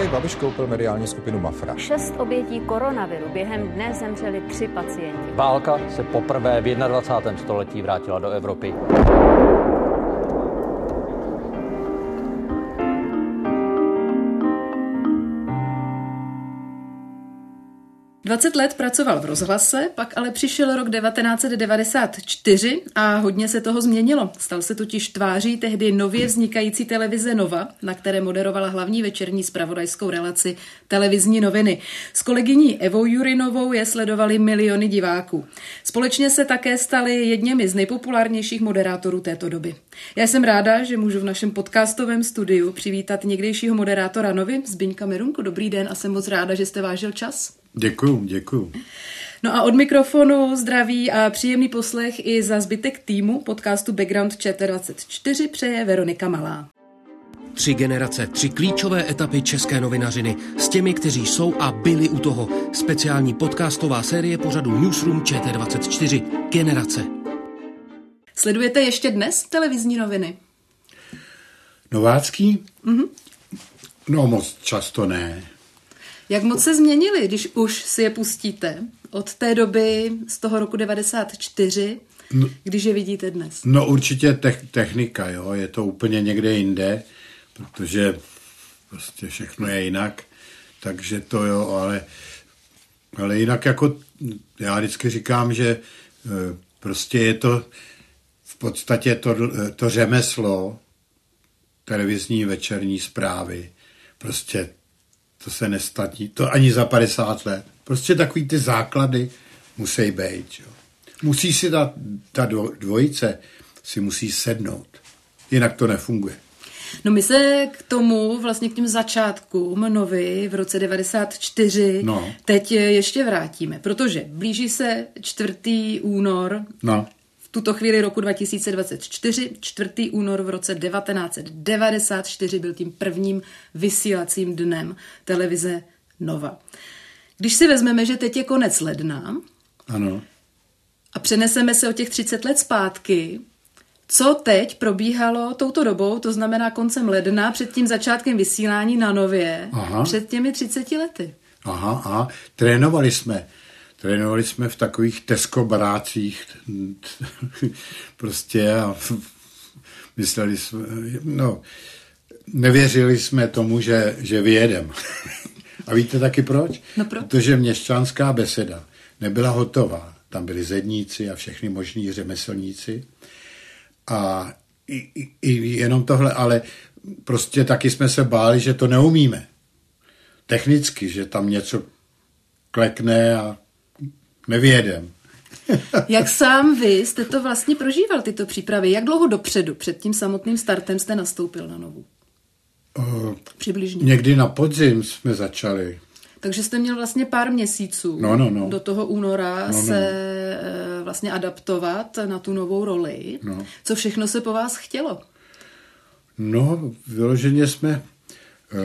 Andrej Babiš koupil mediální skupinu Mafra. Šest obětí koronaviru. Během dne zemřeli tři pacienti. Válka se poprvé v 21. století vrátila do Evropy. 20 let pracoval v rozhlase, pak ale přišel rok 1994 a hodně se toho změnilo. Stal se totiž tváří tehdy nově vznikající televize Nova, na které moderovala hlavní večerní spravodajskou relaci televizní noviny. S kolegyní Evou Jurinovou je sledovali miliony diváků. Společně se také stali jedněmi z nejpopulárnějších moderátorů této doby. Já jsem ráda, že můžu v našem podcastovém studiu přivítat někdejšího moderátora Novy, Zbyňka Merunku. Dobrý den a jsem moc ráda, že jste vážil čas. Děkuju, děkuju. No a od mikrofonu zdraví a příjemný poslech i za zbytek týmu podcastu Background ČT24 přeje Veronika Malá. Tři generace, tři klíčové etapy české novinařiny s těmi, kteří jsou a byli u toho. Speciální podcastová série pořadu Newsroom ČT24 Generace. Sledujete ještě dnes televizní noviny? Novácký? Mm-hmm. No moc často ne. Jak moc se změnili, když už si je pustíte? Od té doby z toho roku 94, no, když je vidíte dnes? No určitě te- technika, jo, je to úplně někde jinde, protože prostě všechno je jinak, takže to jo, ale, ale jinak jako já vždycky říkám, že e, prostě je to v podstatě to, to řemeslo televizní večerní zprávy, prostě to se nestatí, to ani za 50 let. Prostě takový ty základy musí být. Jo. Musí si ta, ta dvojice si musí sednout, jinak to nefunguje. No my se k tomu, vlastně k těm začátkům novy v roce 94 no. teď ještě vrátíme, protože blíží se 4. únor no tuto chvíli roku 2024, 4. únor v roce 1994 byl tím prvním vysílacím dnem televize Nova. Když si vezmeme, že teď je konec ledna ano. a přeneseme se o těch 30 let zpátky, co teď probíhalo touto dobou, to znamená koncem ledna, před tím začátkem vysílání na Nově, Aha. před těmi 30 lety? Aha, aha, trénovali jsme. Trénovali jsme v takových Tesco barácích, prostě a mysleli jsme, no, nevěřili jsme tomu, že, že vyjedem. a víte taky proč? No proč? Protože měšťanská beseda nebyla hotová. Tam byli zedníci a všechny možní řemeslníci. A i, i, i jenom tohle, ale prostě taky jsme se báli, že to neumíme. Technicky, že tam něco klekne a nevyjedem. Jak sám vy jste to vlastně prožíval, tyto přípravy? Jak dlouho dopředu, před tím samotným startem, jste nastoupil na novu? Uh, Přibližně. Někdy na podzim jsme začali. Takže jste měl vlastně pár měsíců no, no, no. do toho února no, no. se eh, vlastně adaptovat na tu novou roli. No. Co všechno se po vás chtělo? No, vyloženě jsme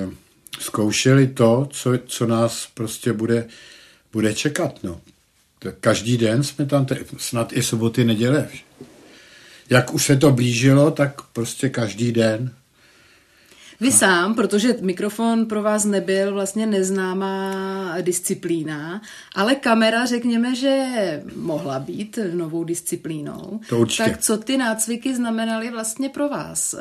uh, zkoušeli to, co, co nás prostě bude, bude čekat. No každý den jsme tam, snad i soboty, neděle. Jak už se to blížilo, tak prostě každý den. Vy sám, protože mikrofon pro vás nebyl vlastně neznámá disciplína, ale kamera, řekněme, že mohla být novou disciplínou. To určitě. Tak co ty nácviky znamenaly vlastně pro vás?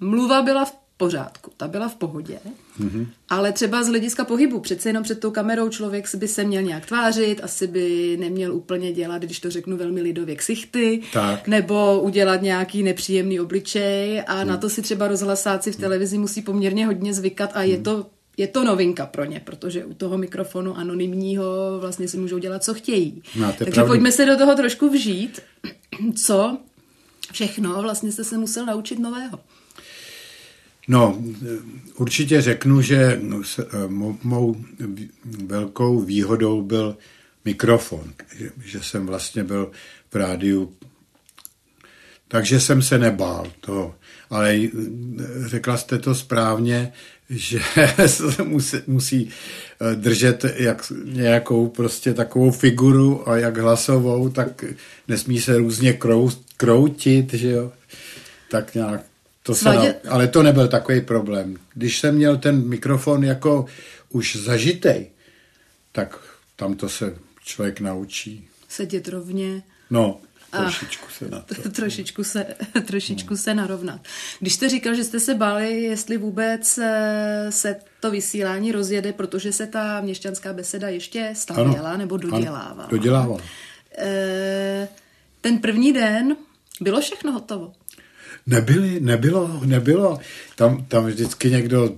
Mluva byla v pořádku, ta byla v pohodě, mm-hmm. ale třeba z hlediska pohybu, přece jenom před tou kamerou člověk by se měl nějak tvářit, asi by neměl úplně dělat, když to řeknu velmi lidově, ksichty, tak. nebo udělat nějaký nepříjemný obličej a mm. na to si třeba rozhlasáci v televizi musí poměrně hodně zvykat a mm. je to je to novinka pro ně, protože u toho mikrofonu anonymního vlastně si můžou dělat, co chtějí. No, Takže pravdu. pojďme se do toho trošku vžít, co všechno vlastně jste se musel naučit nového. No, určitě řeknu, že no, eh, mou velkou výhodou byl mikrofon, že, jsem vlastně byl v rádiu. Takže jsem se nebál toho. Ale řekla jste to správně, že se musí, musí eh, držet jak nějakou prostě takovou figuru a jak hlasovou, tak nesmí se různě krou, kroutit, že jo. Tak nějak to se na, ale to nebyl takový problém. Když jsem měl ten mikrofon jako už zažitej, tak tam to se člověk naučí. Sedět rovně. No, trošičku se na to. trošičku se, trošičku no. se narovnat. Když jste říkal, že jste se báli, jestli vůbec eh, se to vysílání rozjede, protože se ta měšťanská beseda ještě stavěla ano, nebo dodělávala. Ano, dodělávala. E, ten první den bylo všechno hotovo. Nebyli, nebylo, nebylo. Tam, tam vždycky někdo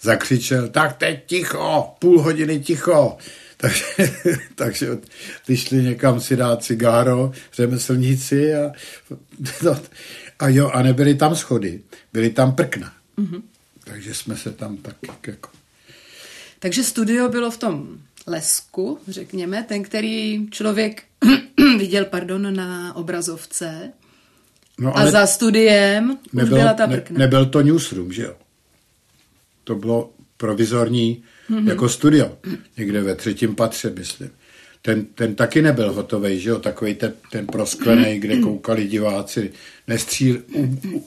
zakřičel, tak teď ticho, půl hodiny ticho. Takže, takže ty šli někam si dát cigáro, řemeslníci a, no, a jo, a nebyly tam schody, byly tam prkna. Mm-hmm. Takže jsme se tam tak jako... Takže studio bylo v tom lesku, řekněme, ten, který člověk viděl, pardon, na obrazovce. No, a za studiem nebyl, už byla ta prkna. Ne, nebyl to newsroom, že jo? To bylo provizorní mm-hmm. jako studio, někde ve třetím patře, myslím. Ten, ten taky nebyl hotový, že jo, takový ten, ten prosklený, kde koukali diváci, nestříl, u, u,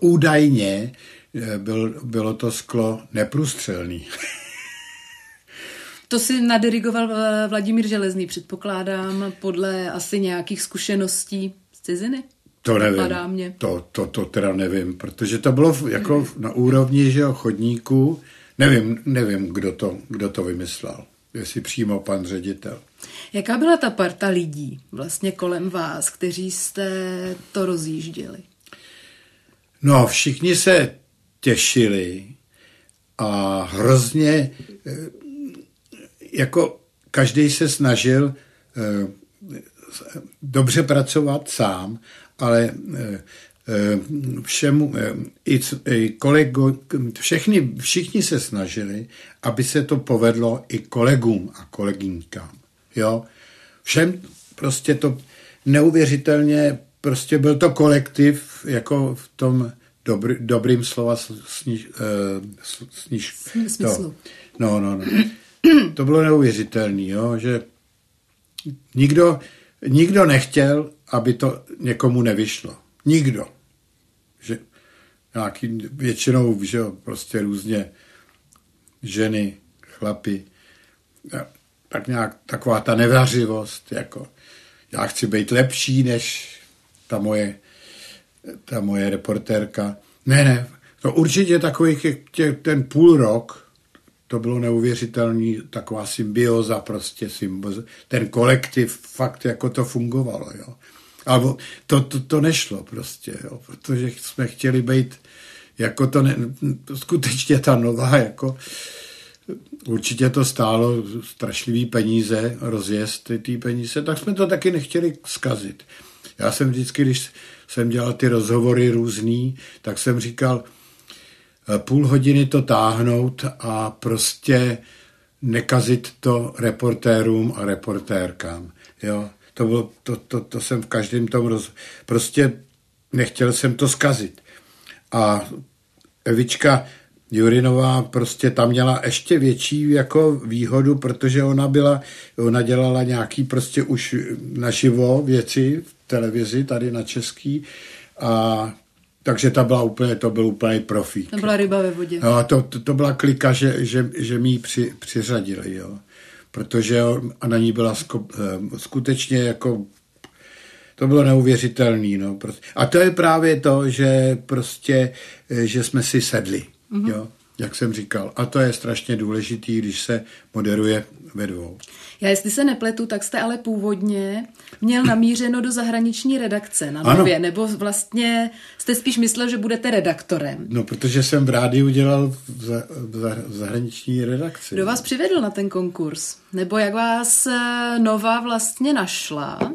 údajně eh, byl, bylo to sklo neprůstřelný. To si nadirigoval eh, Vladimír Železný, předpokládám, podle asi nějakých zkušeností z ciziny? To nevím, mě. To, to, to teda nevím, protože to bylo jako na úrovni že jo, chodníku, nevím, nevím kdo, to, kdo to vymyslel, jestli přímo pan ředitel. Jaká byla ta parta lidí vlastně kolem vás, kteří jste to rozjížděli? No, všichni se těšili a hrozně eh, jako každý se snažil eh, dobře pracovat sám ale eh, eh, všemu, eh, i, kolego, všechny, všichni se snažili, aby se to povedlo i kolegům a kolegyňkám. Jo? Všem prostě to neuvěřitelně, prostě byl to kolektiv, jako v tom dobrý, dobrým slova sníž, sníž, to. No, no, no. To bylo neuvěřitelné, jo, že nikdo, nikdo nechtěl, aby to někomu nevyšlo. Nikdo. Že nějaký, většinou, že jo, prostě různě ženy, chlapy, tak nějak taková ta nevařivost, jako já chci být lepší než ta moje, ta moje reportérka. Ne, ne, to určitě takový ten půl rok, to bylo neuvěřitelný, taková symbioza prostě, symbioza. ten kolektiv fakt jako to fungovalo, jo. Ale to, to, to nešlo prostě, jo, protože jsme chtěli být jako to, ne, skutečně ta nová, jako určitě to stálo strašlivý peníze, rozjezd ty, ty peníze, tak jsme to taky nechtěli zkazit. Já jsem vždycky, když jsem dělal ty rozhovory různý, tak jsem říkal, půl hodiny to táhnout a prostě nekazit to reportérům a reportérkám. Jo? To, bylo, to, to, to jsem v každém tom roz... Prostě nechtěl jsem to zkazit. A Evička Jurinová prostě tam měla ještě větší jako výhodu, protože ona byla, ona dělala nějaký prostě už naživo věci v televizi tady na český a takže ta byla úplně, to byl úplně profík. To byla ryba ve vodě. No, to, to, to byla klika, že, že, že mi ji při, přiřadili, jo protože a na ní byla eh, skutečně jako to bylo neuvěřitelné. No. A to je právě to, že prostě, eh, že jsme si sedli, mm-hmm. jo, jak jsem říkal. A to je strašně důležitý, když se moderuje ve dvou. Já jestli se nepletu, tak jste ale původně měl namířeno do zahraniční redakce na Nově, ano. nebo vlastně jste spíš myslel, že budete redaktorem. No, protože jsem v rádiu dělal v, za, v zahraniční redakci. Kdo vás přivedl na ten konkurs? Nebo jak vás eh, Nova vlastně našla,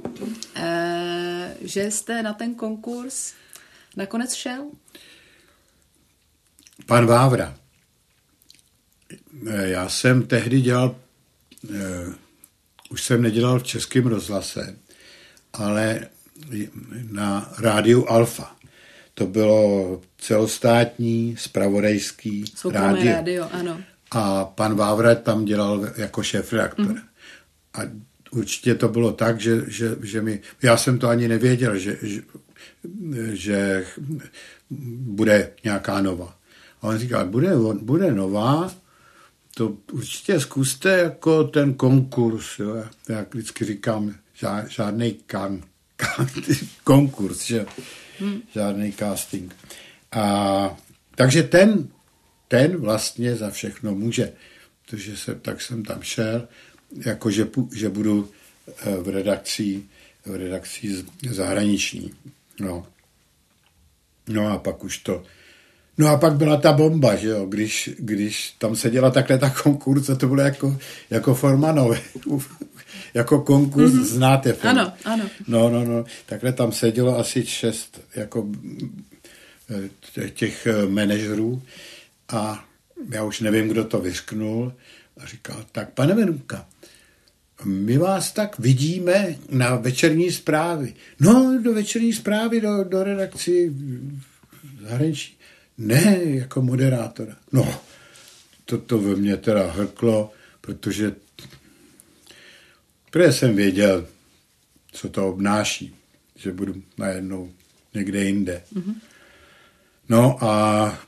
e, že jste na ten konkurs nakonec šel? Pan Vávra. Eh, já jsem tehdy dělal už jsem nedělal v českém rozhlase, ale na rádiu Alfa. To bylo celostátní, spravodajský rádio. rádio. ano. A pan Vávra tam dělal jako šéf-redaktor. Mm. A určitě to bylo tak, že, že, že mi, já jsem to ani nevěděl, že, že, že bude nějaká nova. A on říkal, bude, bude nová, to určitě zkuste jako ten konkurs, jo. Já vždycky říkám, žádný kan, kan, konkurs, že? Hmm. žádný casting. A, takže ten, ten vlastně za všechno může. Takže se, tak jsem tam šel, jako že, že budu eh, v redakci, v redakci zahraniční. No. no a pak už to, No a pak byla ta bomba, že jo, když, když tam seděla takhle ta konkurce, to bylo jako, jako Formanové, jako konkurs, mm-hmm. znáte film. Ano, ano. No, no, no, takhle tam sedělo asi šest jako eh, těch eh, manažerů a já už nevím, kdo to vysknul a říkal, tak pane Menuka, my vás tak vidíme na večerní zprávy. No, do večerní zprávy, do, do redakci zahraničí. Ne, jako moderátora. No, to, to ve mně teda hrklo, protože protože jsem věděl, co to obnáší, že budu najednou někde jinde. Mm-hmm. No a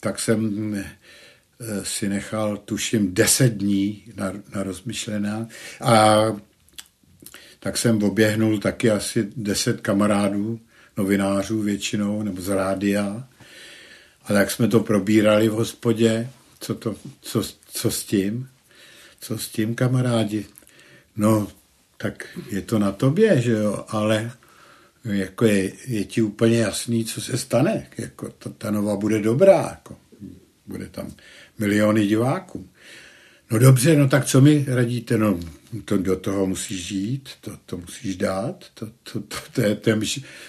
tak jsem eh, si nechal, tuším, deset dní na, na rozmyšlená a tak jsem oběhnul taky asi deset kamarádů, novinářů většinou, nebo z rádia a tak jsme to probírali v hospodě, co, to, co, co s tím, co s tím kamarádi. No, tak je to na tobě, že jo, ale jako je, je ti úplně jasný, co se stane. Jako ta, ta nova bude dobrá, jako bude tam miliony diváků. No dobře, no tak co mi radíte? No to do toho musíš žít, to, to musíš dát, to, to, to, to, je, to, je,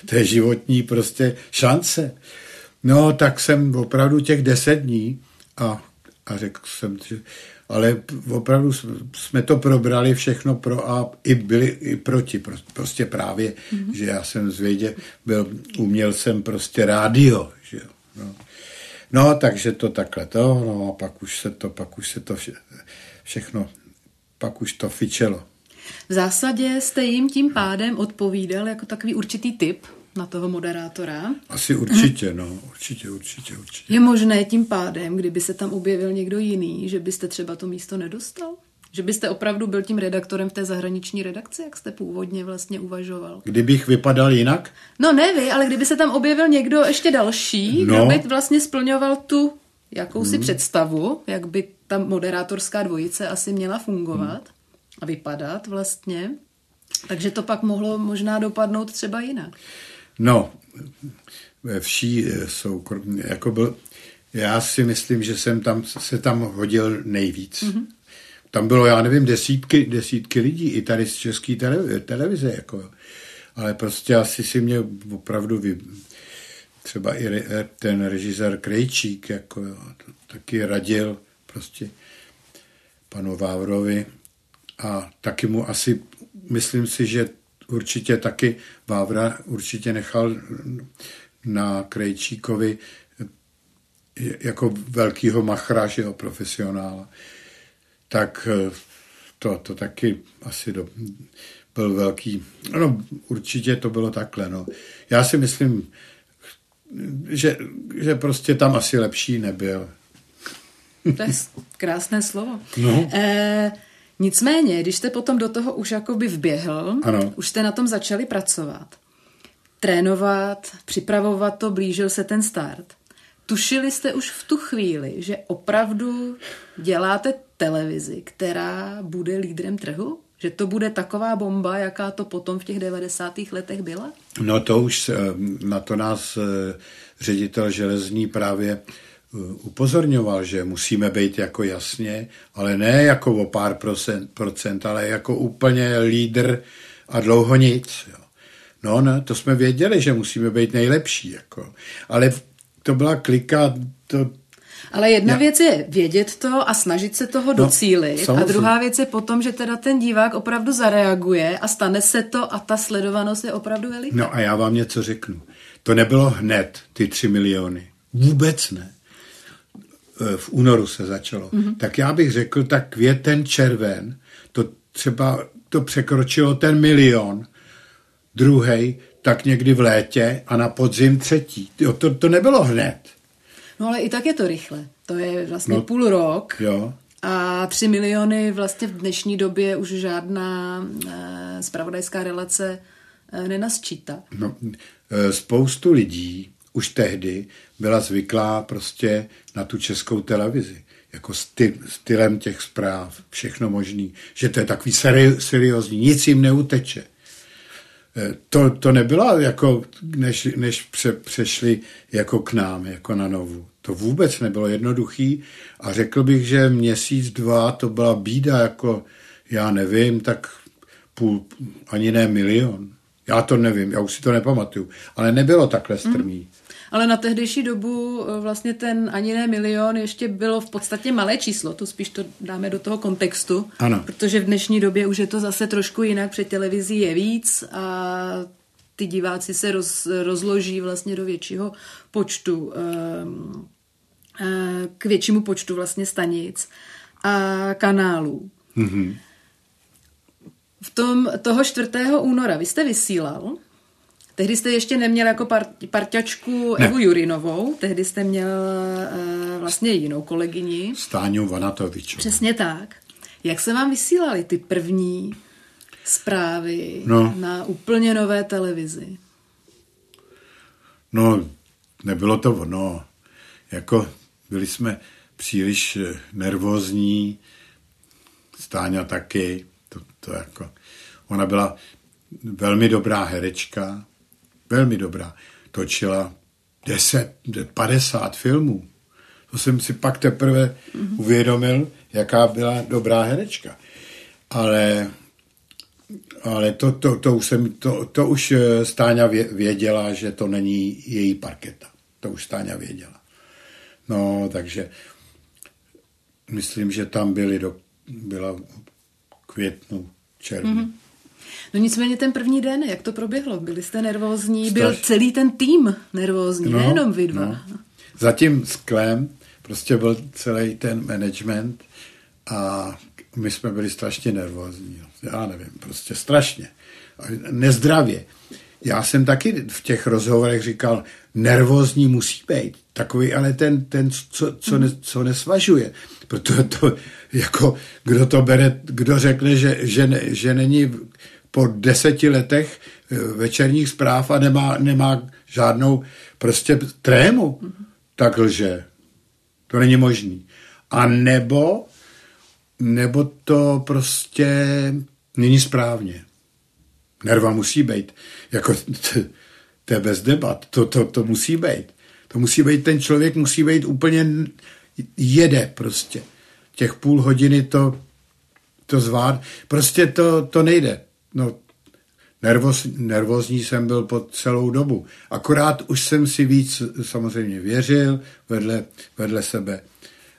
to je životní prostě šance. No, tak jsem opravdu těch deset dní a, a řekl jsem, že ale opravdu jsme to probrali všechno pro a i byli i proti. Prostě právě, mm-hmm. že já jsem zvěděl, byl, uměl jsem prostě rádio, že jo. No. no, takže to takhle to, no a pak už se to, pak už se to vše, všechno, pak už to fičelo. V zásadě jste jim tím pádem odpovídal jako takový určitý typ na toho moderátora. Asi určitě, no, určitě, určitě, určitě. Je možné tím pádem, kdyby se tam objevil někdo jiný, že byste třeba to místo nedostal? Že byste opravdu byl tím redaktorem v té zahraniční redakci, jak jste původně vlastně uvažoval? Kdybych vypadal jinak? No ne vy, ale kdyby se tam objevil někdo ještě další, no. kdo by vlastně splňoval tu jakousi hmm. představu, jak by ta moderátorská dvojice asi měla fungovat hmm. a vypadat vlastně. Takže to pak mohlo možná dopadnout třeba jinak. No, ve vší eh, jsou, jako byl, já si myslím, že jsem tam, se tam hodil nejvíc. Mm-hmm. Tam bylo, já nevím, desítky, desítky lidí, i tady z české televize, televize jako, ale prostě asi si mě opravdu vy, třeba i re, eh, ten režisér Krejčík, jako, jo, taky radil prostě panu Vávrovi a taky mu asi, myslím si, že určitě taky Vávra určitě nechal na Krejčíkovi jako velkýho machra, že jo, profesionála. Tak eh, to, to taky asi do, byl velký, no určitě to bylo takhle, no. Já si myslím, že, že prostě tam asi lepší nebyl. To je krásné slovo. No. E, Nicméně, když jste potom do toho už jakoby vběhl, ano. už jste na tom začali pracovat, trénovat, připravovat to, blížil se ten start. Tušili jste už v tu chvíli, že opravdu děláte televizi, která bude lídrem trhu? Že to bude taková bomba, jaká to potom v těch 90. letech byla? No to už eh, na to nás eh, ředitel železní právě upozorňoval, že musíme být jako jasně, ale ne jako o pár procent, procent ale jako úplně lídr a dlouho nic. Jo. No, ne, to jsme věděli, že musíme být nejlepší. Jako. Ale to byla klika, to Ale jedna Já- věc je vědět to a snažit se toho docílit. A samozřejmě. druhá věc je potom, že teda ten divák opravdu zareaguje a stane se to a ta sledovanost je opravdu veliká. No a já vám něco řeknu. To nebylo hned, ty tři miliony. Vůbec ne. E, V únoru se začalo. Mm-hmm. Tak já bych řekl, tak květen, červen, to třeba to překročilo ten milion. Druhý, tak někdy v létě a na podzim třetí. Jo, to, to nebylo hned. No ale i tak je to rychle. To je vlastně No. no. půl rok. Jo. A tři miliony vlastně v dnešní době už žádná e, spravodajská relace e, nenasčítá. No, e, spoustu lidí už tehdy byla zvyklá prostě na tu českou televizi. Jako sty, stylem těch zpráv, všechno možný. Že to je takový seri, seriózní, nic jim neuteče. E, To, to nebylo jako, než, než pře, přešli jako k nám, jako na novu. To vůbec nebylo jednoduchý a řekl bych, že měsíc, dva to byla bída, jako já nevím, tak půl, ani ne milion. Já to nevím, já už si to nepamatuju. Ale nebylo takhle strmý. Ale na tehdejší dobu e, vlastně ten ani ne milion ještě bylo v podstatě malé číslo, to spíš to dáme do toho kontextu, Ano. protože v dnešní době už je to zase trošku jinak, před televizí je víc a ty diváci se roz, rozloží vlastně do většího počtu, ehm, eh, k většímu počtu vlastně stanic a kanálů. Mm-hmm. V tom toho 4. února vy jste vysílal, tehdy jste ještě neměl jako part, parťačku Ne. Evu Jurinovou, tehdy jste měl uh, vlastně jinou kolegyni. Stáňu Vanatovičovou. Přesně tak. Jak se vám vysílaly ty první zprávy No. na úplně nové televizi? No, nebylo to ono. Jako byli jsme příliš eh, nervózní, Stáňa taky, to, to jako, ona byla velmi dobrá herečka, velmi dobrá, točila 10, 50 filmů. To jsem si pak teprve mm-hmm. uvědomil, jaká byla dobrá herečka. Ale, ale to, to, to, už jsem, to, to už eh, Stáňa vě- věděla, že to není její parketa. To už Stáňa věděla. No, takže myslím, že tam byli do, byla v květnu, červnu. Mm-hmm. No nicméně ten první den, jak to proběhlo? Byli jste nervózní? Byl Straš- celý ten tým nervózní, no, nejenom vy dva. No. Za tím sklem prostě byl celý ten management a my jsme byli strašně nervózní. Já nevím, prostě strašně. Nezdravě. Já jsem taky v těch rozhovorech říkal, nervózní musí být. Takový, ale ten, ten co, co, ne, co nesvažuje. Protože to, jako, kdo to bere, kdo řekne, že, že, ne, že není po deseti letech eh, večerních zpráv a nemá, nemá žádnou prostě trému, tak lže. To není možný. A nebo, nebo to prostě není správně. Nerva musí být. Jako, to je bez debat. To, to, to musí být. To musí být, ten člověk musí být úplně jede prostě. Těch půl hodiny to, to zvlád. Prostě to, to nejde. No, nervoz, nervózní jsem byl po celou dobu. Akorát už jsem si víc samozřejmě věřil vedle, vedle sebe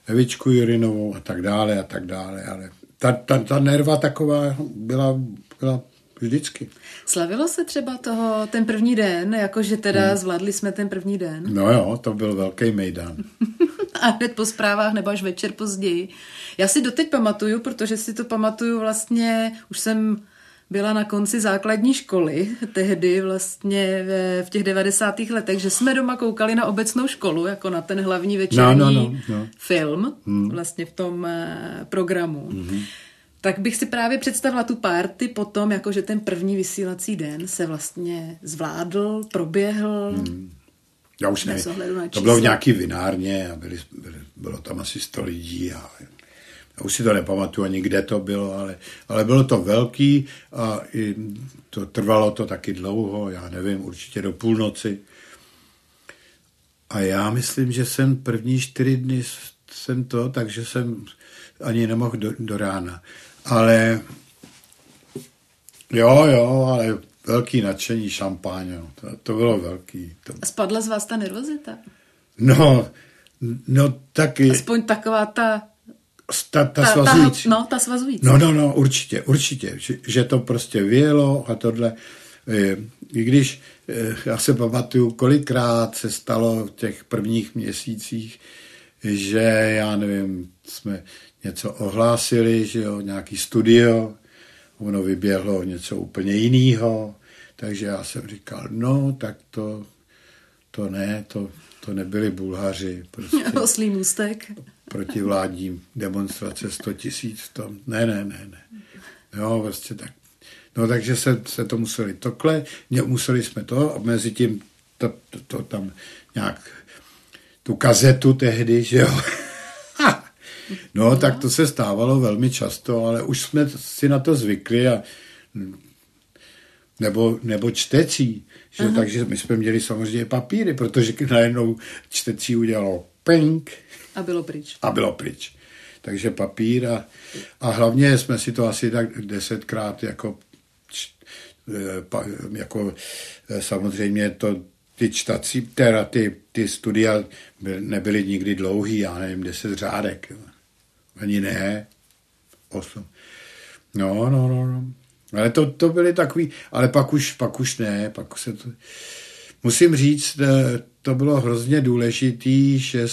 Evičku Jurinovou a tak dále a tak dále, ale ta, ta, ta nerva taková byla, byla vždycky. Slavilo se třeba toho ten první den, jakože teda hmm. zvládli jsme ten první den No jo, to byl velký mejdan. a hned po zprávách nebo až večer později. Já si doteď pamatuju, protože si to pamatuju vlastně, už jsem byla na konci základní školy, tehdy vlastně v těch 90. letech, že jsme doma koukali na obecnou školu, jako na ten hlavní večerní No, no, no, no. film, hmm. vlastně v tom eh, programu. Hmm. Tak bych si právě představila tu párty potom, jakože ten první vysílací den se vlastně zvládl, proběhl. Hmm. Já už na To bylo v nějaký vinárně a byli, byli, bylo tam asi 100 lidí a už si to nepamatuju ani kde to bylo, ale, ale bylo to velký a i to trvalo to taky dlouho, já nevím, určitě do půlnoci. A já myslím, že jsem první čtyři dny jsem to, takže jsem ani nemohl do, do rána. Ale jo, jo, ale velký nadšení šampáň. To, to bylo velký. To, Spadla z vás ta nervozita? No, No taky. Aspoň taková ta... Ta, ta, ta svazující. no, ta svazující. No, no, no, určitě, určitě. Že, že to prostě vyjelo a tohle. I když já se pamatuju, kolikrát se stalo v těch prvních měsících, že já nevím, jsme něco ohlásili, že jo, nějaký studio, ono vyběhlo něco úplně jiného, takže já jsem říkal, no, tak to, to ne, to, to nebyli Bulhaři. Prostě Oslý můstek. Protivládní demonstrace 100 tisíc v tom. Ne, ne, ne, ne. Jo, prostě tak. No takže se, se to museli tokle, museli jsme to a mezi tím to, to, to tam nějak tu kazetu tehdy, že jo. no, tak to se stávalo velmi často, ale už jsme si na to zvykli a nebo, nebo čtecí, že? takže my jsme měli samozřejmě papíry, protože najednou čtecí udělalo ping. A bylo pryč. A bylo pryč. Takže papír a, a hlavně jsme si to asi tak desetkrát jako, e, jako e, samozřejmě to ty čtací, teda ty, ty studia nebyly nikdy dlouhý, já nevím, deset řádek. Ani ne. Osm. No, no, no, no. Ale to, to byly takový, ale pak už, pak už ne, pak se to... Musím říct, eh, to bylo hrozně důležitý, že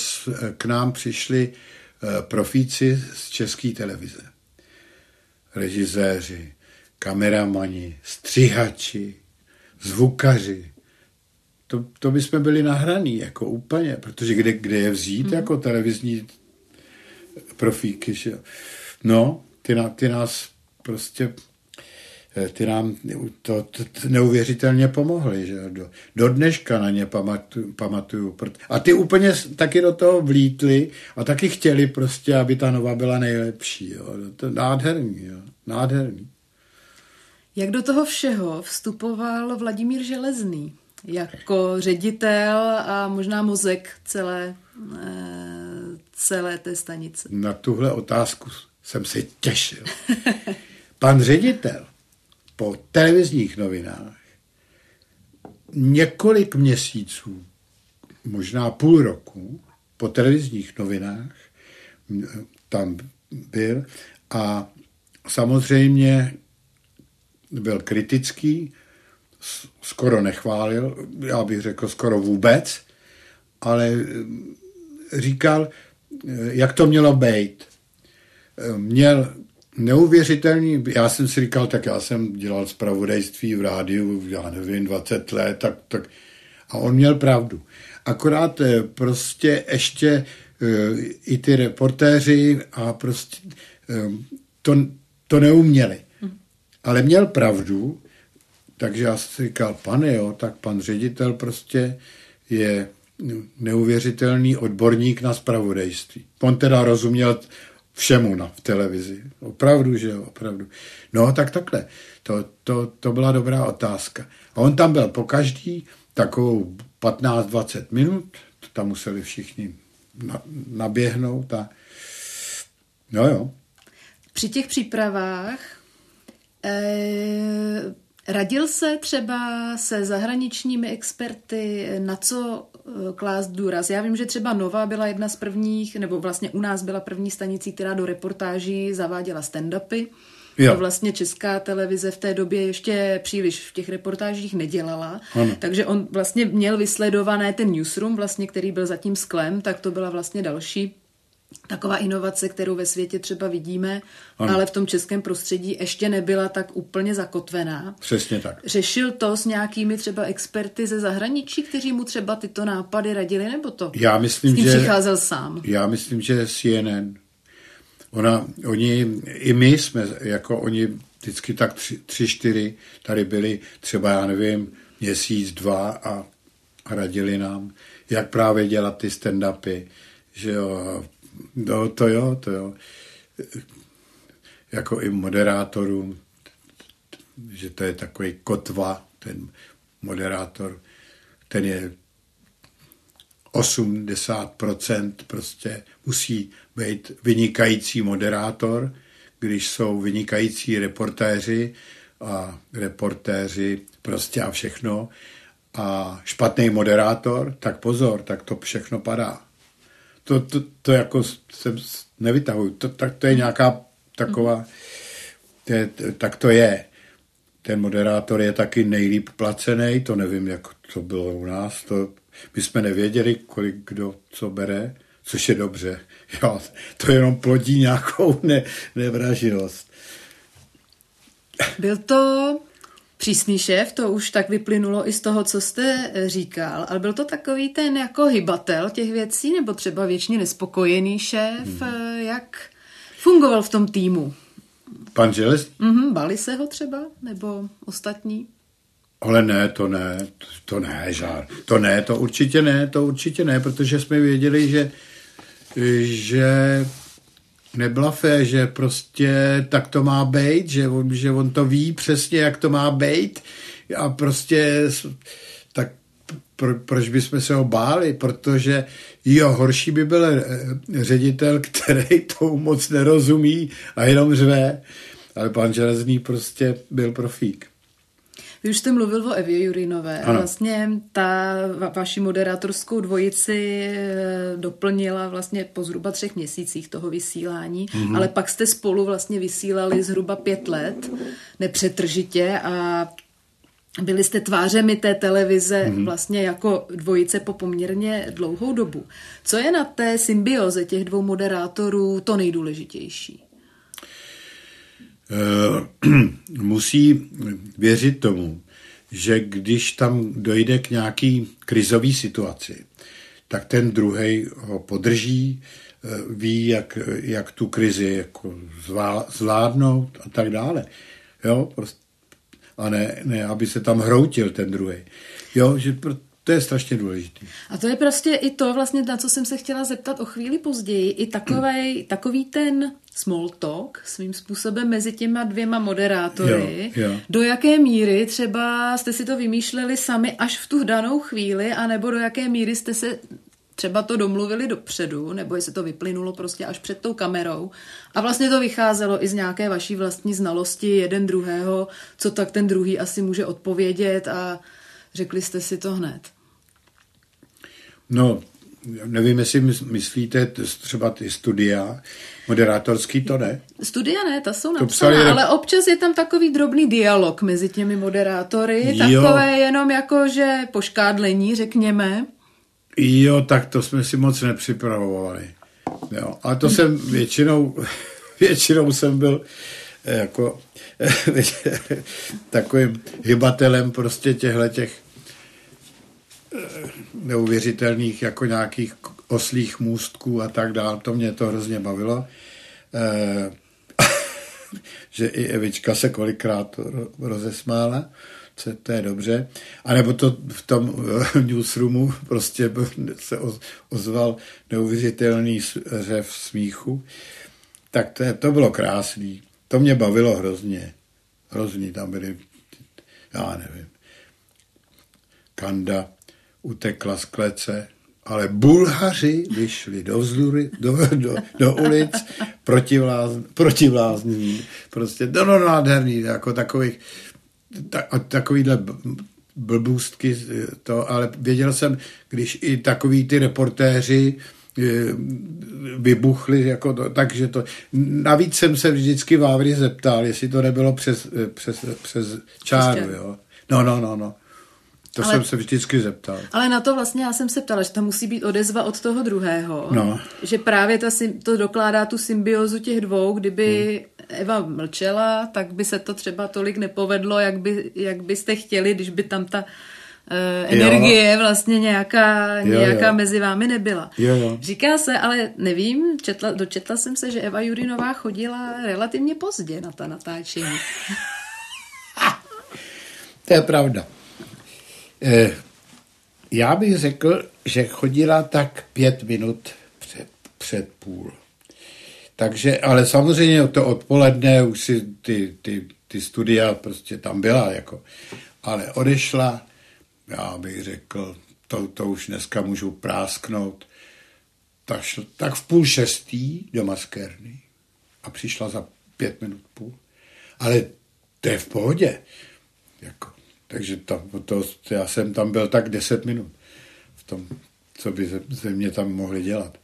k nám přišli eh, profíci z české televize. Režiséři, kameramani, střihači, zvukaři. To, to by jsme byli nahraný, jako úplně, protože kde, kde je vzít mm. jako televizní profíky, že No, ty, na, ty nás prostě Eh, ty nám to, to, to neuvěřitelně pomohly. Že? Do, do dneška na ně pamatuju, pamatuju. A ty úplně taky do toho vlítli a taky chtěli prostě, aby ta nova byla nejlepší. Jo? To je nádherný. Jo? Nádherný. Jak do toho všeho vstupoval Vladimír Železný jako ředitel a možná mozek celé, eh, celé té stanice? Na tuhle otázku jsem se těšil. Pan ředitel po televizních novinách několik měsíců, možná půl roku, po televizních novinách tam byl a samozřejmě byl kritický, skoro nechválil, já bych řekl skoro vůbec, ale říkal, jak to mělo být. Měl neuvěřitelný, já jsem si říkal, tak já jsem dělal zpravodajství v rádiu, já nevím, 20 let, tak, tak a on měl pravdu. Akorát eh, prostě ještě eh, i ty reportéři a prostě eh, to, to neuměli. Ale měl pravdu, takže já jsem si říkal, pane jo, tak pan ředitel prostě je neuvěřitelný odborník na spravodajství. On teda rozuměl všemu na, v televizi. Opravdu, že jo, opravdu. No, tak takhle. To, to, to byla dobrá otázka. A on tam byl po každý takovou 15-20 minut, to tam museli všichni na, naběhnout a no jo. Při těch přípravách eh, radil se třeba se zahraničními experty, na co Eh, klást důraz. Já vím, že třeba Nova byla jedna z prvních, nebo vlastně u nás byla první stanicí, která do reportáží zaváděla stand-upy. Jo. To vlastně česká televize v té době ještě příliš v těch reportážích nedělala. Ano. Takže on vlastně měl vysledované ten newsroom, vlastně, který byl zatím sklem, tak to byla vlastně další taková inovace, kterou ve světě třeba vidíme, ano. ale v tom českém prostředí ještě nebyla tak úplně zakotvená. Přesně tak. Řešil to s nějakými třeba experty ze zahraničí, kteří mu třeba tyto nápady radili, nebo to já myslím, s tím že, přicházel sám? Já myslím, že CNN. Ona, oni, i my jsme, jako oni vždycky tak tři, tři, čtyři tady byli, třeba já nevím, měsíc, dva a, a radili nám, jak právě dělat ty stand-upy, že jo, No, to jo, to jo. Jako i moderátorům, že to je takový kotva, ten moderátor, ten je 80% prostě musí být vynikající moderátor, když jsou vynikající reportéři a reportéři prostě a všechno a špatný moderátor, tak pozor, tak to všechno padá. To, to, to jako jsem nevytahuji. To, tak, to je nějaká taková, to je, tak to je. Ten moderátor je taky nejlíp placený, to nevím, jak to bylo u nás, to my jsme nevěděli, kolik kdo co bere, což je dobře. Jo, to jenom plodí nějakou ne, nevraživost. Byl to přísný šéf, to už tak vyplynulo i z toho, co jste říkal, ale byl to takový ten jako hybatel těch věcí, nebo třeba věčně nespokojený šéf, hmm. jak fungoval v tom týmu? Pan Želez? Mm-hmm, bali se ho třeba, nebo ostatní? Ale ne, to ne, to ne, žár. To ne, to určitě ne, to určitě ne, protože jsme věděli, že, že nebyla fé, že prostě tak to má být, že on, že on to ví přesně, jak to má být a prostě tak pro, proč bychom se ho báli, protože jo, horší by byl eh, ředitel, který to moc nerozumí a jenom řve, ale pan Železný prostě byl profík. Vy už jste mluvil o Evě Jurinové. Ano. Vlastně ta va- vaši moderátorskou dvojici eh, doplnila vlastně po zhruba třech měsících toho vysílání, mm-hmm. ale pak jste spolu vlastně vysílali zhruba pět let nepřetržitě a byli jste tvářemi té televize mm-hmm. vlastně jako dvojice po poměrně dlouhou dobu. Co je na té symbioze těch dvou moderátorů to nejdůležitější? musí věřit tomu, že když tam dojde k nějaký krizové situaci, tak ten druhý ho podrží, eh, ví, jak, jak tu krizi jako zvládnout a tak dále. Jo, prostě. A ne, ne, aby se tam hroutil ten druhý. Jo, že to je strašně důležité. A to je prostě i to, vlastně, na co jsem se chtěla zeptat o chvíli později, i takovej, takový ten small talk svým způsobem mezi těma dvěma moderátory. Jo, jo. Do jaké míry třeba jste si to vymýšleli sami až v tu danou chvíli, anebo do jaké míry jste se třeba to domluvili dopředu, nebo jestli to vyplynulo prostě až před tou kamerou. A vlastně to vycházelo i z nějaké vaší vlastní znalosti jeden druhého, co tak ten druhý asi může odpovědět a řekli jste si to hned. No, nevím, jestli myslíte třeba ty studia, moderátorský to ne? Studia ne, ta jsou napsaná, psali... ale občas je tam takový drobný dialog mezi těmi moderátory, jo. takové jenom jako, že poškádlení, řekněme. Jo, tak to jsme si moc nepřipravovali. Jo, ale to jsem většinou, většinou jsem byl eh, jako takovým hybatelem prostě těchto těch eh, neuvěřitelných jako nějakých oslých můstků a tak dále. To mě to hrozně bavilo. E, že i Evička se kolikrát rozesmála, co to je dobře. A nebo to v tom newsroomu prostě se ozval neuvěřitelný řev smíchu. Tak to, je, to bylo krásný. To mě bavilo hrozně. Hrozný tam byly, já nevím, Kanda utekla z klece, ale Bulhaři vyšli do vzdury, do, do, do ulic proti vlázní. Prostě no, no, nádherný, jako takových, ta, takovýhle blbůstky, to, ale věděl jsem, když i takový ty reportéři e, vybuchli, jako to, takže to, navíc jsem se vždycky Vávry zeptal, jestli to nebylo přes, e, přes, přes čáru, jo. No, no, no, no. To ale, jsem se vždycky zeptal. Ale na to vlastně já jsem se ptala, že tam musí být odezva od toho druhého. No. Že právě ta, to dokládá tu symbiozu těch dvou. Kdyby hmm. Eva mlčela, tak by se to třeba tolik nepovedlo, jak, by, jak byste chtěli, když by tam ta uh, energie jo. vlastně nějaká, jo, nějaká jo. mezi vámi nebyla. Jo, jo. Říká se, ale nevím, četla, dočetla jsem se, že Eva Jurinová chodila relativně pozdě na ta natáčení. to je pravda. Eh, já bych řekl, že chodila tak pět minut před, před půl. Takže, ale samozřejmě to odpoledne už si ty, ty, ty studia prostě tam byla, jako. Ale odešla, já bych řekl, to, to už dneska můžu prásknout, tak, tak v půl šestý do maskérny a přišla za pět minut půl. Ale to je v pohodě. Jako, takže to, to, já jsem tam byl tak 10 minut v tom, co by ze, ze mě tam mohli dělat.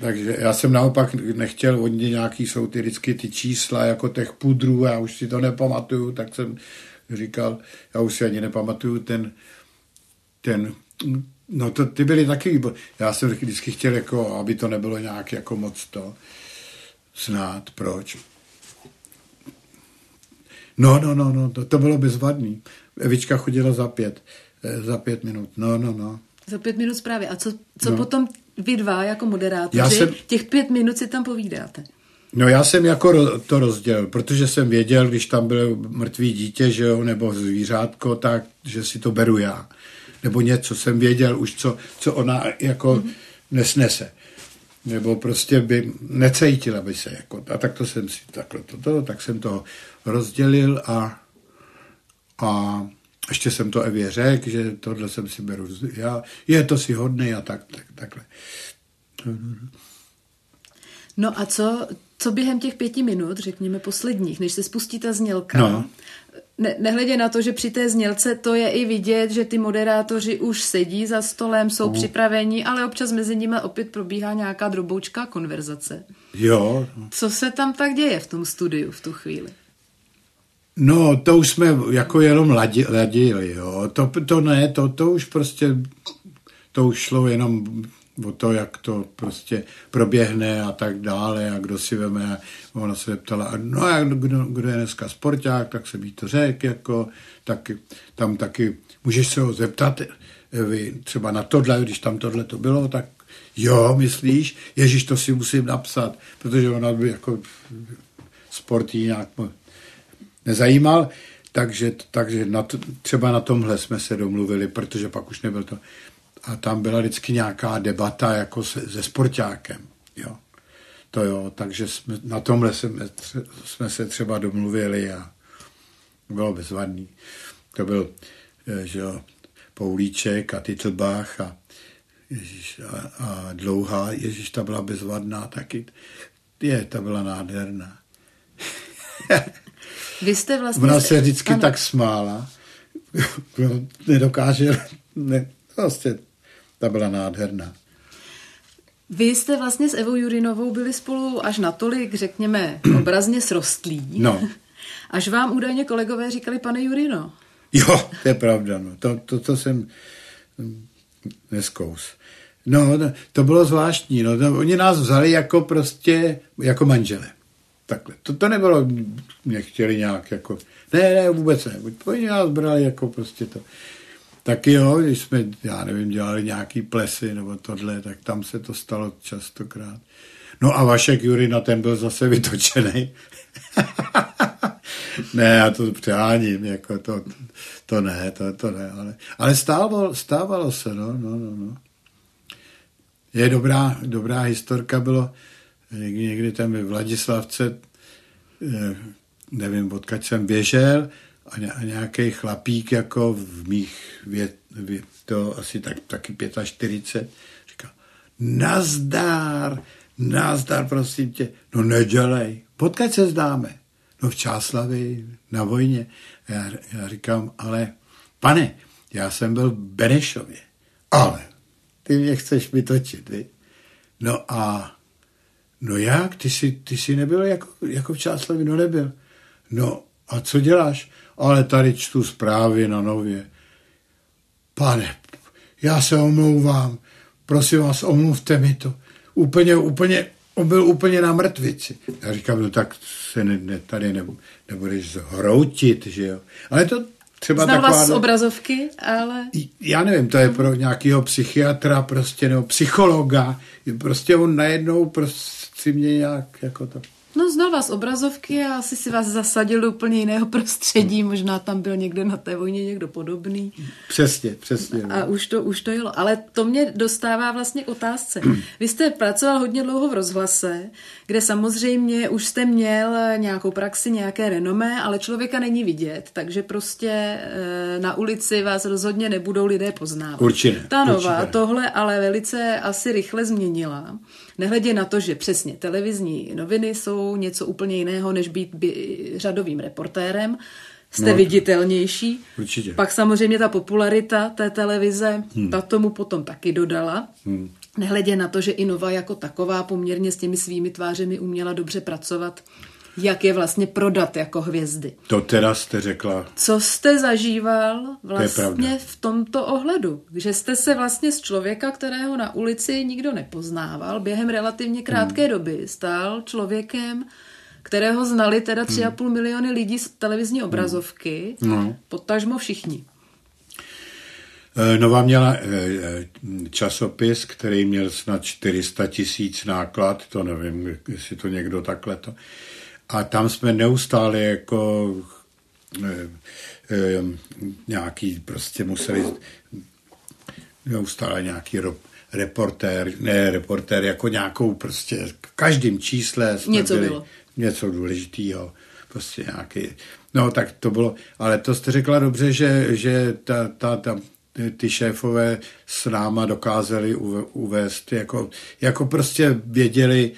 Takže já jsem naopak nechtěl, oni nějaký jsou ty vždycky ty čísla jako těch pudrů, já už si to nepamatuju, tak jsem říkal, já už si ani nepamatuju ten, ten no to, ty byly taky. Já jsem vždycky chtěl, jako, aby to nebylo nějak jako moc to snát, proč. No, no, no, no, to, to bylo bezvadný. Evička chodila za pět, eh, za pět minut, no, no, no. Za pět minut zprávy. A co, co No. potom vy dva jako moderátoři, Já jsem- těch pět minut si tam povídáte? No já jsem jako to rozdělil, protože jsem věděl, když tam byl mrtvý dítě, že jo, nebo zvířátko, tak, že si to beru já. Nebo něco jsem věděl už, co, co ona jako mm-hmm. nesnese. Nebo prostě by necítila by se. Jako, a tak to jsem si takhle to, to, tak jsem to rozdělil a, a ještě jsem to Evě řekl, že tohle jsem si beru já. Je to si hodný a tak, tak takhle. No a co, co během těch pěti minut, řekněme posledních, než se spustí ta znělka, No. ne, nehledě na to, že při té znělce to je i vidět, že ty moderátoři už sedí za stolem, jsou Mm. připraveni, ale občas mezi nimi opět probíhá nějaká droboučká konverzace. Jo, Co se tam tak děje v tom studiu v tu chvíli? No, to už jsme jako jenom ladi, ladili, jo. To, to ne, to, to už prostě, to už šlo jenom o to, jak to prostě proběhne a tak dále a kdo si veme. A ona se ptala, no a kdo, kdo je dneska sporták, tak se jí to řekl, jako, tak tam taky, můžeš se ho zeptat, eh, vy, třeba na tohle, když tam tohle to bylo, tak jo, myslíš, Ježíš, to si musím napsat, protože ona by jako sport jí nějak nezajímal, takže, takže na to, třeba na tomhle jsme se domluvili, protože pak už nebyl to. A tam byla vždycky nějaká debata jako se, se sportákem. Jo. To jo, takže jsme, na tomhle jsme, jsme se třeba domluvili a bylo bezvadný. To byl, eh, že jo, Poulíček a Titlbach a, Ježíš, a, a dlouhá, Ježíš, ta byla bezvadná taky. Je, ta byla nádherná. Vy jste vlastně... Ona se vždycky ano. tak smála. Nedokáže, ne, prostě, ta byla nádherná. Vy jste vlastně s Evou Jurinovou byli spolu až natolik, řekněme, obrazně srostlí. No. Až vám údajně kolegové říkali, pane Jurino. Jo, to je pravda, no. To, to, to jsem hm, neskous. No, to bylo zvláštní, no. Oni nás vzali jako prostě, jako manžele. Takhle. To, to nebylo, mě chtěli nějak jako, ne, ne, vůbec ne. Oni nás brali jako prostě to. Taky jo, když jsme, já nevím, dělali nějaký plesy nebo tohle, tak tam se to stalo častokrát. No a Vašek Jurina, ten byl zase vytočený. ne, já to přeháním, jako to, to ne, to, to ne, ale, ale stávalo, stávalo se, no, no, no, no. Je dobrá, dobrá historka bylo, někdy, někdy tam ve Vladislavce, eh, nevím, odkud jsem běžel, a, ně, a nějaký chlapík jako v mých vět, to asi tak, taky 45, říká, nazdár, nazdár, prosím tě, no nedělej, potkaď se zdáme. No v Čáslavi, na vojně. A já, já říkám, ale pane, já jsem byl v Benešově, ale ty mě chceš vytočit, vy? No a no jak, ty jsi, ty jsi nebyl jako, jako v Čáslavi, no nebyl. No a co děláš? Ale tady čtu zprávy na nově. Pane, já se omlouvám, prosím vás, omluvte mi to. Úplně, úplně, on byl úplně na mrtvici. Já říkám, no tak se ne, ne, tady ne, nebudeš zhroutit, že jo. Ale to třeba Znal taková... vás z obrazovky, ale... Já nevím, to je pro nějakého psychiatra prostě, nebo psychologa. Prostě on najednou prostě mě nějak jako to... No znal vás z obrazovky a asi si vás zasadil do úplně jiného prostředí, možná tam byl někde na té vojně někdo podobný. Přesně, přesně. no. A už to, už to jelo. Ale to mě dostává vlastně k otázce. Vy jste pracoval hodně dlouho v rozhlase, kde samozřejmě už jste měl nějakou praxi, nějaké renomé, ale člověka není vidět, takže prostě eh, na ulici vás rozhodně nebudou lidé poznávat. Určitě, Ta nová určitě tohle ale velice asi rychle změnila. Nehledě na to, že přesně televizní noviny jsou něco úplně jiného, než být by, řadovým reportérem. Jste No, viditelnější. určitě. Pak samozřejmě ta popularita té televize, Hmm. ta tomu potom taky dodala. Hmm. Nehledě na to, že i Nova jako taková poměrně s těmi svými tvářemi uměla dobře pracovat, jak je vlastně prodat jako hvězdy. To teda jste řekla. Co jste zažíval vlastně pravda. v tomto ohledu? Že jste se vlastně z člověka, kterého na ulici nikdo nepoznával, během relativně krátké Hmm. doby stal člověkem, kterého znali teda 3,5 miliony lidí z televizní obrazovky, No. potažmo všichni. Eh, Nova měla eh, eh, časopis, který měl snad 400 tisíc náklad, to nevím, jestli to někdo takhle to. A tam jsme neustále jako eh, eh, nějaký, prostě museli neustále nějaký ro, reportér, ne reportér, jako nějakou prostě, v každém čísle jsme Něco byli, bylo. něco důležitého, prostě nějaký, no tak to bylo, ale to jste řekla dobře, že, že ta, ta, ta, ty- šéfové s náma dokázali uvést, jako, jako prostě věděli,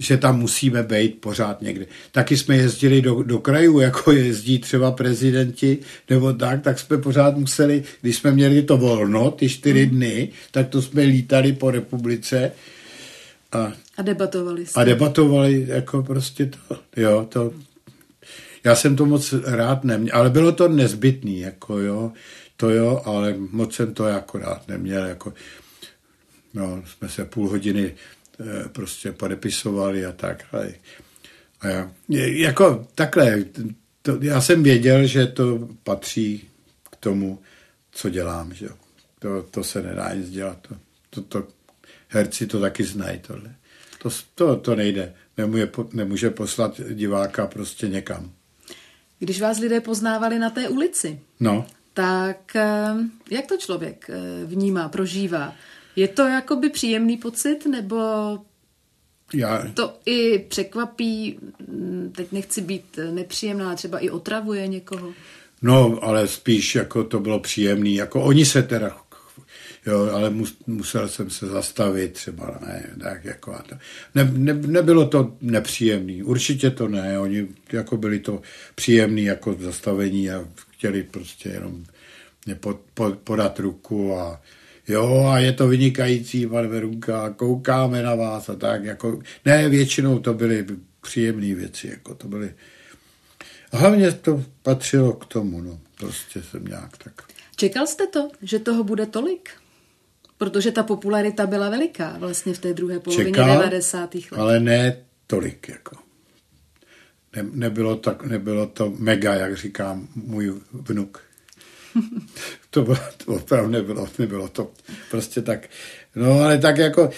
že tam musíme být pořád někde. Taky jsme jezdili do, do krajů, jako jezdí třeba prezidenti, nebo tak, tak jsme pořád museli, když jsme měli to volno, ty čtyři dny, tak to jsme lítali po republice a A debatovali jste. a debatovali jako prostě to, jo, to, já jsem to moc rád neměl, ale bylo to nezbytný, jako jo, to jo, ale moc jsem to jako rád neměl, jako, no, jsme se půl hodiny prostě podepisovali a tak, a já, jako takhle, to, já jsem věděl, že to patří k tomu, co dělám, že jo. To, to se nedá nic dělat, to, to, to, herci to taky znají, tohle. To, to, to nejde. Nemůže, nemůže poslat diváka prostě někam. Když vás lidé poznávali na té ulici, No, tak eh, jak to člověk eh, vnímá, prožívá? Je to jakoby příjemný pocit, nebo já, to i překvapí, mm, teď nechci být nepříjemná, třeba i otravuje někoho? no, ale spíš jako to bylo příjemný. Jako oni se teda, jo, ale mus, musel jsem se zastavit třeba, ne, tak jako a to. Ne, ne, nebylo to nepříjemný, určitě to ne, oni jako byli to příjemný jako zastavení a chtěli prostě jenom mě pod, pod, podat ruku a jo, a je to vynikající, pan Verunka, koukáme na vás a tak, jako, ne, většinou to byly příjemné věci, jako to byly, a hlavně to patřilo k tomu, no, prostě jsem nějak tak. Čekal jste to, že toho bude tolik? Protože ta popularita byla veliká vlastně v té druhé polovině Čekal, 90. let. ale ne tolik, jako. Ne, nebylo, tak, nebylo to mega, jak říká můj vnuk. to, bylo, to opravdu nebylo, nebylo to prostě tak. No ale tak jako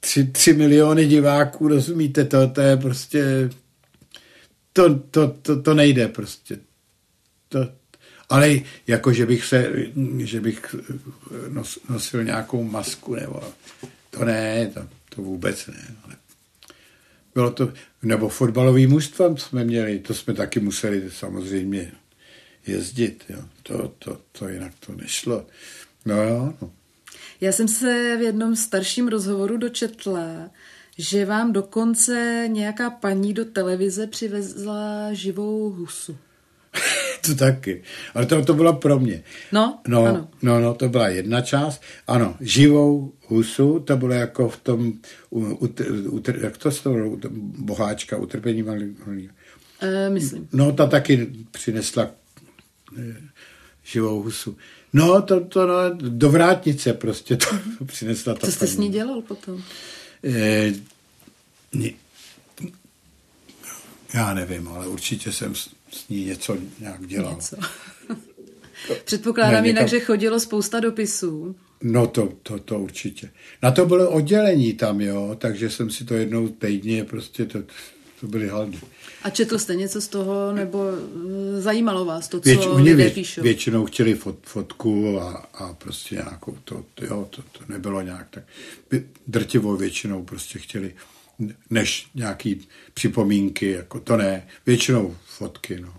tři, tři miliony diváků, rozumíte, to, to je prostě, to, to, to, to nejde prostě. To, ale jako, že bych se, že bych nos, nosil nějakou masku, nebo to ne, to, to vůbec ne. Ale bylo to, nebo fotbalový mužstva jsme měli, to jsme taky museli samozřejmě jezdit, jo. To, to, to jinak to nešlo. No jo, no. Já jsem se v jednom starším rozhovoru dočetla, že vám dokonce nějaká paní do televize přivezla živou husu. to taky. Ale to, to bylo pro mě. No, no, ano. no, no, to byla jedna část. Ano, živou husu, to bylo jako v tom, u, u, u, jak to se to bylo, boháčka, utrpení malý. malý. E, myslím. No, ta taky přinesla živou husu. No, to, to no, do vrátnice prostě to přinesla ta Co jste paní. s ní dělal potom? Ni- já nevím, ale určitě jsem s, s ní něco nějak dělal. Něco. Předpokládám Ne, jinak, někam- že chodilo spousta dopisů. No to, to, to určitě. Na to bylo oddělení tam, jo, takže jsem si to jednou týdně prostě, to, to byly haldy. A četl jste něco z toho, nebo eh, zajímalo vás to, co Věč, oni lidé vě, píšou? většinou chtěli fot, fotku a, a prostě nějakou, to, to, jo, to, to nebylo nějak tak, drtivou většinou prostě chtěli, než nějaký připomínky, jako to ne, většinou fotky, no.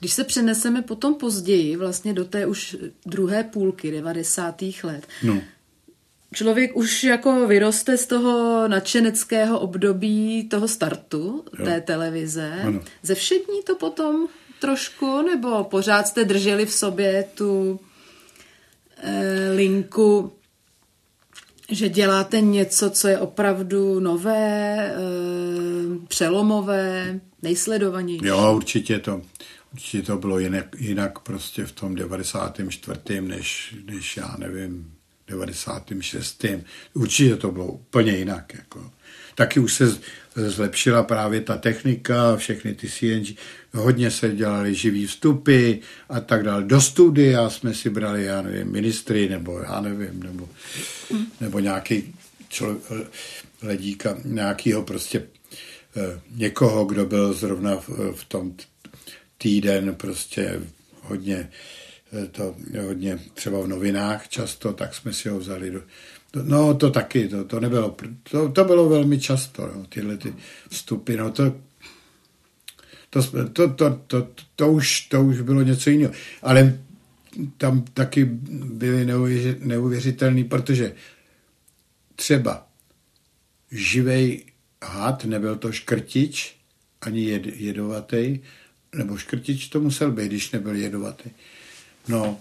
Když se přeneseme potom později, vlastně do té už druhé půlky 90. let, no. Člověk už jako vyroste z toho nadšeneckého období toho startu Jo. té televize. Ano. Ze všední to potom trošku, nebo pořád jste drželi v sobě tu eh, linku Že děláte něco, co je opravdu nové, e, přelomové, nejsledovanější. Jo, určitě to, určitě to bylo jinak, jinak prostě v tom 94. než, než já nevím, 96. Určitě to bylo úplně jinak. Jako. Taky už se zlepšila právě ta technika, všechny ty CNG, hodně se dělali živý vstupy a tak dále. Do studia jsme si brali, já nevím, ministry, nebo já nevím, nebo, nebo nějaký člo, ledíka, nějakýho prostě eh, někoho, kdo byl zrovna v, v tom týden prostě hodně to hodně třeba v novinách často, tak jsme si ho vzali do, No to taky, to, to nebylo, to, to bylo velmi často, no, tyhle ty vstupy, no to, to, to, to, to, to, už, to už bylo něco jiného. Ale tam taky byly neuvěřitelný, protože třeba živej had, nebyl to škrtič, ani jed, jedovatý, nebo škrtič to musel být, když nebyl jedovatý. No,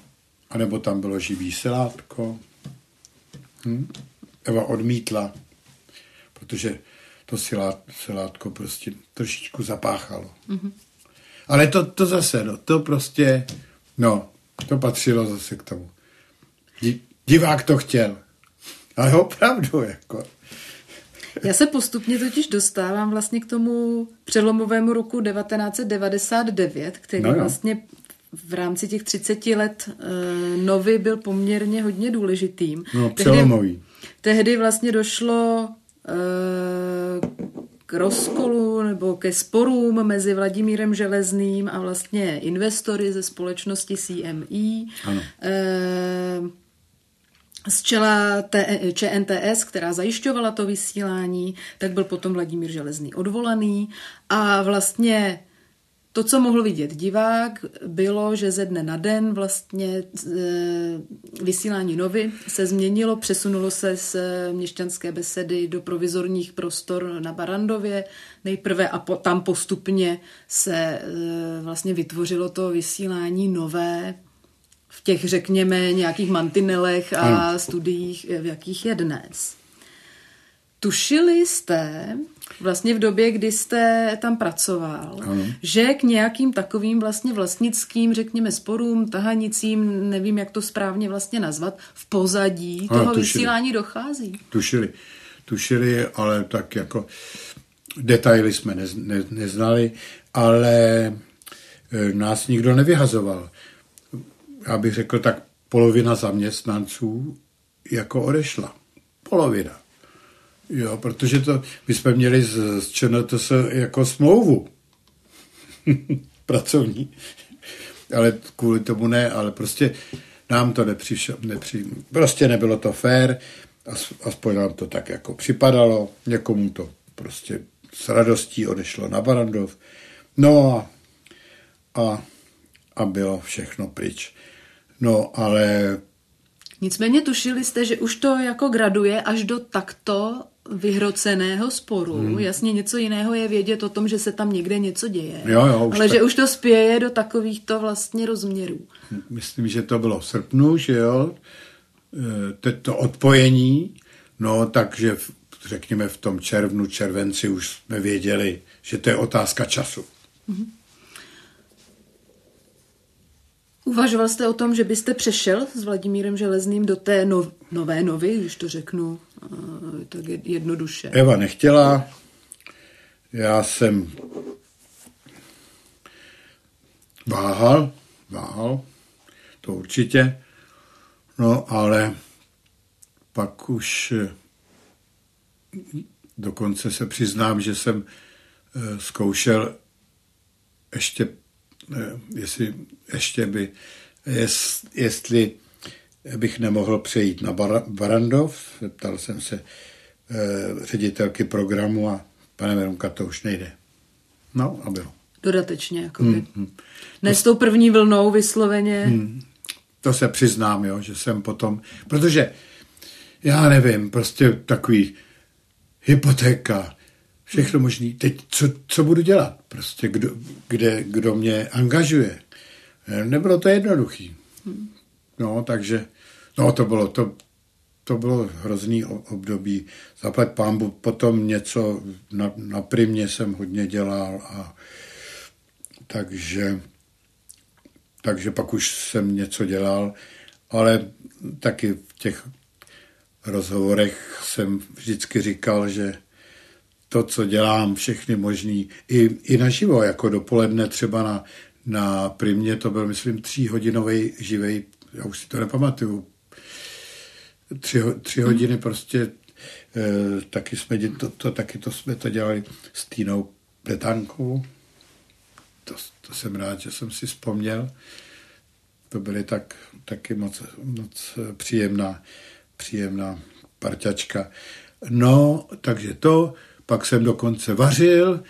anebo tam bylo živý selátko, Hm? Eva odmítla, protože to silát, silátko prostě trošičku zapáchalo. Mm-hmm. Ale to, to zase, no, to prostě, no, to patřilo zase k tomu. Divák to chtěl. Ale opravdu, jako. Já se postupně totiž dostávám vlastně k tomu přelomovému roku 1999, který no vlastně v rámci těch 30 let uh, Novy byl poměrně hodně důležitým. No, přelomový. Tehdy, tehdy vlastně došlo uh, k rozkolu nebo ke sporům mezi Vladimírem Železným a vlastně investory ze společnosti CME. Ano. Uh, z čela ČNTS, která zajišťovala to vysílání, tak byl potom Vladimír Železný odvolaný a vlastně to, co mohl vidět divák, bylo, že ze dne na den vlastně e, vysílání novy se změnilo, přesunulo se z měšťanské besedy do provizorních prostor na Barandově nejprve a po, tam postupně se e, vlastně vytvořilo to vysílání nové v těch, řekněme, nějakých mantinelech a studiích, v jakých je dnes. Tušili jste, vlastně v době, kdy jste tam pracoval, ano. že k nějakým takovým vlastně vlastnickým, řekněme, sporům, tahanicím, nevím, jak to správně vlastně nazvat, v pozadí ano, toho tušili. vysílání dochází. Tušili. Tušili, ale tak jako detaily jsme ne, ne, neznali, ale e, nás nikdo nevyhazoval. Já bych řekl, tak polovina zaměstnanců jako odešla. Polovina. Jo, protože to, my jsme měli z, z ČNTS jako smlouvu. Pracovní, ale kvůli tomu ne, ale prostě nám to nepřišlo, nepři, prostě nebylo to fér, aspoň nám to tak jako připadalo, někomu to prostě s radostí odešlo na Barandov, no a, a, a bylo všechno pryč. No, ale Nicméně tušili jste, že už to jako graduje až do takto vyhroceného sporu. Hmm. Jasně něco jiného je vědět o tom, že se tam někde něco děje. Jo, jo, ale tak... že už to spěje do takovýchto vlastně rozměrů. Myslím, že to bylo v srpnu, že jo, e, to odpojení, no takže v, řekněme v tom červnu, červenci už jsme věděli, že to je otázka času. Hmm. Uvažoval jste o tom, že byste přešel s Vladimírem Železným do té no, nové novy, když to řeknu tak jednoduše? Eva nechtěla, já jsem váhal, váhal, to určitě, no ale pak už eh, dokonce se přiznám, že jsem eh, zkoušel ještě Eh, jestli ještě by, jest, jestli bych nemohl přejít na Barandov. Ptal jsem se e, ředitelky programu a pane Verunka, to už nejde. No a bylo. Dodatečně, jako hmm, hmm. Ne s tou první vlnou vysloveně. Hmm. To se přiznám, jo, že jsem potom, protože já nevím, prostě takový hypotéka, všechno možný. Teď co, co budu dělat? Prostě kdo, kde, kdo mě angažuje? Nebylo to jednoduchý. No, takže, no to bylo to, to bylo hrozný období. Zaplať pámbu, potom něco na, na primě jsem hodně dělal a takže, takže pak už jsem něco dělal, ale taky v těch rozhovorech jsem vždycky říkal, že to, co dělám, všechny možný, i, i naživo, jako dopoledne třeba na, na primě, to byl, myslím, tříhodinový živej, já už si to nepamatuju, tři, tři hodiny prostě e, taky jsme, to, to, taky to jsme to dělali s Týnou Pletankou. To, to jsem rád, že jsem si vzpomněl. To byly tak, taky moc, moc příjemná, příjemná parťačka. No, takže to, pak jsem dokonce vařil,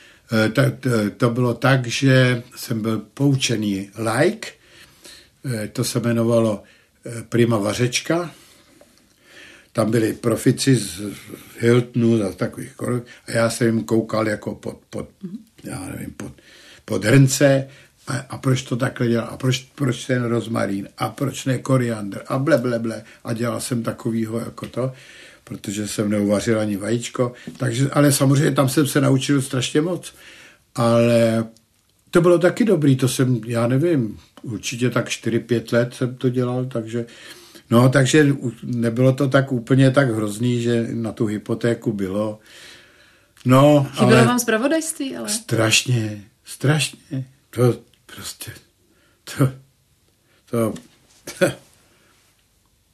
e, tak, to bylo tak, že jsem byl poučený like, to se jmenovalo Prima Vařečka, tam byli profici z Hiltonu a takových a já jsem jim koukal jako pod, pod já nevím, pod, pod hrnce a, a proč to takhle dělal? A proč, proč ten rozmarín? A proč ne koriandr? A ble, ble, ble. A dělal jsem takovýho jako to, protože jsem neuvařil ani vajíčko, takže, ale samozřejmě tam jsem se naučil strašně moc, ale to bylo taky dobrý, to jsem, já nevím, určitě tak 4-5 let jsem to dělal, takže No, takže nebylo to tak úplně tak hrozný, že na tu hypotéku bylo. No, Chybělo ale vám zpravodajství, ale... Strašně, strašně. To prostě, to, to,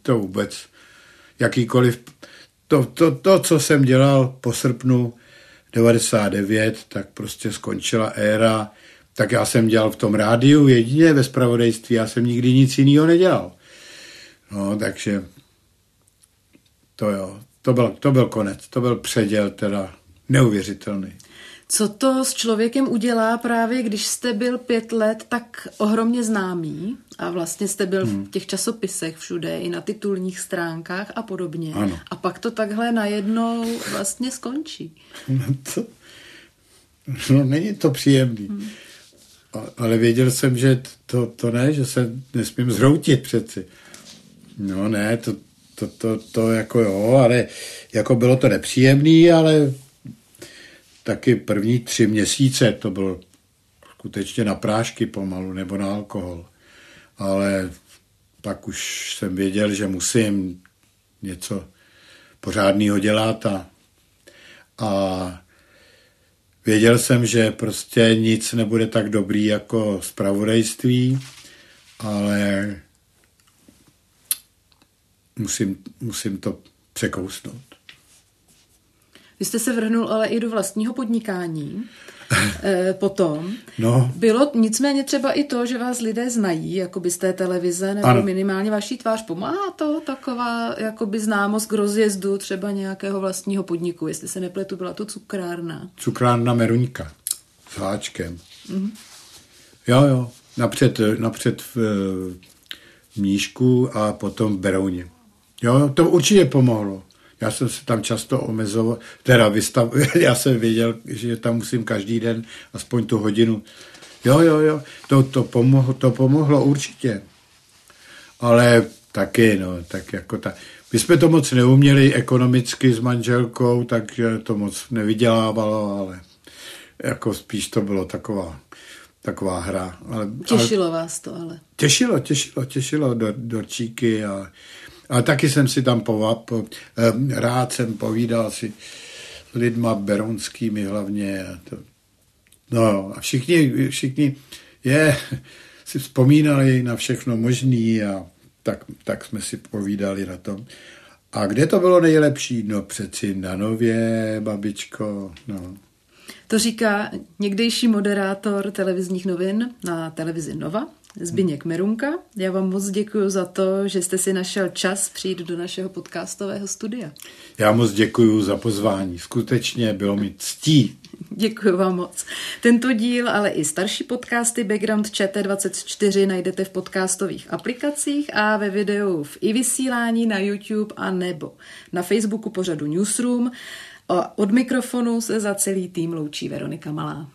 to vůbec, jakýkoliv, to, to, to, co jsem dělal po srpnu 99, tak prostě skončila éra, tak já jsem dělal v tom rádiu jedině ve spravodajství, já jsem nikdy nic jiného nedělal. No, takže to jo, to byl, to byl konec, to byl předěl teda neuvěřitelný. Co to s člověkem udělá právě, když jste byl pět let tak ohromně známý a vlastně jste byl hmm. v těch časopisech všude, i na titulních stránkách a podobně. Ano. A pak to takhle najednou vlastně skončí. No, to, no není to příjemný. Hmm. Ale věděl jsem, že to, to ne, že se nesmím zhroutit přeci. No ne, to, to, to, to jako jo, ale jako bylo to nepříjemný, ale taky první tři měsíce to bylo skutečně na prášky pomalu nebo na alkohol. Ale pak už jsem věděl, že musím něco pořádného dělat a, a věděl jsem, že prostě nic nebude tak dobrý jako zpravodajství, ale musím, musím to překousnout. Vy jste se vrhnul ale i do vlastního podnikání e, potom. No. Bylo nicméně třeba i to, že vás lidé znají, jako by z té televize, nebo ano. minimálně vaší tvář. Pomáhá to taková jakoby známost k rozjezdu třeba nějakého vlastního podniku? Jestli se nepletu, byla to cukrárna. Cukrárna Meruňka s háčkem. Mm-hmm. Jo, jo. Napřed, napřed v, v Míšku a potom v Berouně. Jo, to určitě pomohlo. Já jsem se tam často omezoval, teda vystav, já jsem věděl, že tam musím každý den aspoň tu hodinu. Jo, jo, jo, to, to, pomohlo, to pomohlo určitě. Ale taky, no, tak jako ta... My jsme to moc neuměli ekonomicky s manželkou, tak to moc nevydělávalo, ale jako spíš to bylo taková, taková hra. Ale, těšilo ale, vás to ale. Těšilo, těšilo, těšilo do, do číky a taky jsem si tam po, po, eh, rád jsem povídal si s lidma beronskými hlavně. To, no a všichni, všichni je, si vzpomínali na všechno možný a tak, tak jsme si povídali na tom. A kde to bylo nejlepší? No přeci na Nově, babičko, no. To říká někdejší moderátor televizních novin na televizi Nova, Zbyněk Merunka. Já vám moc děkuji za to, že jste si našel čas přijít do našeho podcastového studia. Já moc děkuji za pozvání. Skutečně bylo mi ctí. Děkuji vám moc. Tento díl, ale i starší podcasty Background ČT24 najdete v podcastových aplikacích a ve videu v i vysílání na YouTube a nebo na Facebooku pořadu Newsroom. Od mikrofonu se za celý tým loučí Veronika Malá.